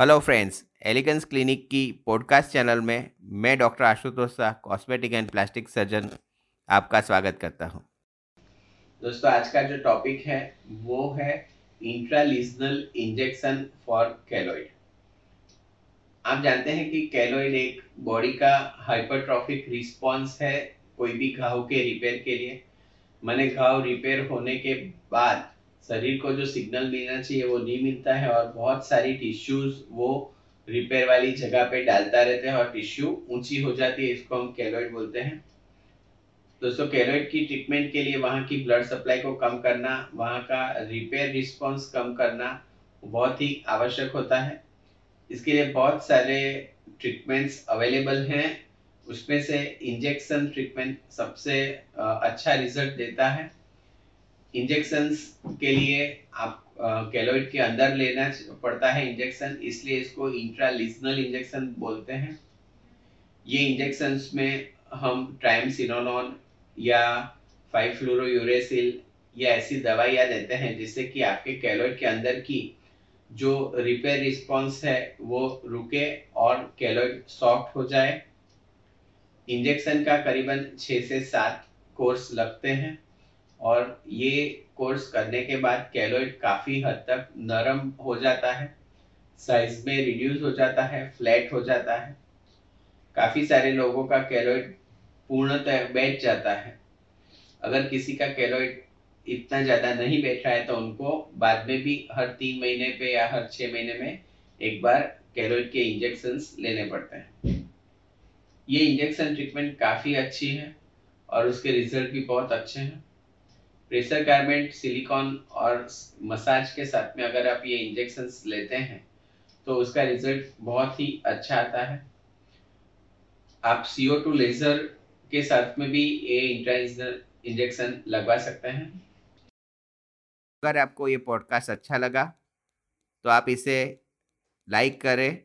Hello friends elegance clinic की podcast channel में मैं doctor Ashutosh Shah cosmetic and plastic surgeon आपका स्वागत करता हूँ। दोस्तों, आज का जो टॉपिक है, वो है इंट्रालिजनल इंजेक्शन फॉर कैलोइड आप जानते हैं कि कैलोइड एक बॉडी का हाइपरट्रॉफिक रिस्पॉन्स है, कोई भी घाव के रिपेयर के लिए। मैंने घाव रिपेयर होने के बाद शरीर को जो सिग्नल मिलना चाहिए, वो नहीं मिलता है और बहुत सारी टिश्यूज वो रिपेयर वाली जगह पे डालता रहता है और टिश्यू ऊँची हो जाती है, इसको हम कैलोइड बोलते हैं। दोस्तों कैलोइड की ट्रीटमेंट के लिए वहाँ की ब्लड सप्लाई को कम करना, वहाँ का रिपेयर रिस्पॉन्स कम करना बहुत ही आवश्यक होता है। इसके लिए बहुत सारे ट्रीटमेंट्स अवेलेबल हैं। उसमें से इंजेक्शन ट्रीटमेंट सबसे अच्छा रिज़ल्ट देता है। इंजेक्शंस के लिए आप कैलोइड के अंदर लेना पड़ता है इंजेक्शन इसलिए इसको इंट्रालिजनल इंजेक्शन बोलते हैं। ये इंजेक्शंस में हम ट्राइमसिनोलॉन या फाइव फ्लोरोयूरेसिल या ऐसी दवाइयाँ देते हैं, जिससे कि आपके कैलोइड के अंदर की जो रिपेयर रिस्पॉन्स है, वो रुके और कैलोइड सॉफ्ट हो जाए। इंजेक्शन का करीबन छः से सात कोर्स लगते हैं। और ये कोर्स करने के बाद कैलोइड काफ़ी हद तक नरम हो जाता है। साइज़ में रिड्यूस हो जाता है फ्लैट हो जाता है। काफ़ी सारे लोगों का कैलोइड पूर्णतः बैठ जाता है। अगर किसी का कैलोइड इतना ज़्यादा नहीं बैठ रहा है तो उनको बाद में भी हर तीन महीने पे या हर छः महीने में एक बार कैलोइड के इंजेक्शंस लेने पड़ते हैं। ये इंजेक्शन ट्रीटमेंट काफ़ी अच्छी है और उसके रिज़ल्ट भी बहुत अच्छे हैं। प्रेशर गारमेंट सिलिकॉन और मसाज के साथ में अगर आप ये इंजेक्शन लेते हैं तो उसका रिज़ल्ट बहुत ही अच्छा आता है। आप सी टू लेज़र के साथ में भी ये इंट्राइजनल इंजेक्शन लगवा सकते हैं। अगर आपको ये पॉडकास्ट अच्छा लगा तो आप इसे लाइक करें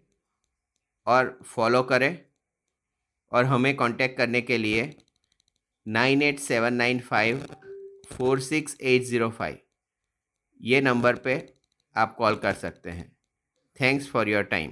और फॉलो करें और हमें कांटेक्ट करने के लिए nine eight seven nine five four six eight zero five. ये नंबर पे आप कॉल कर सकते हैं। Thanks for your time.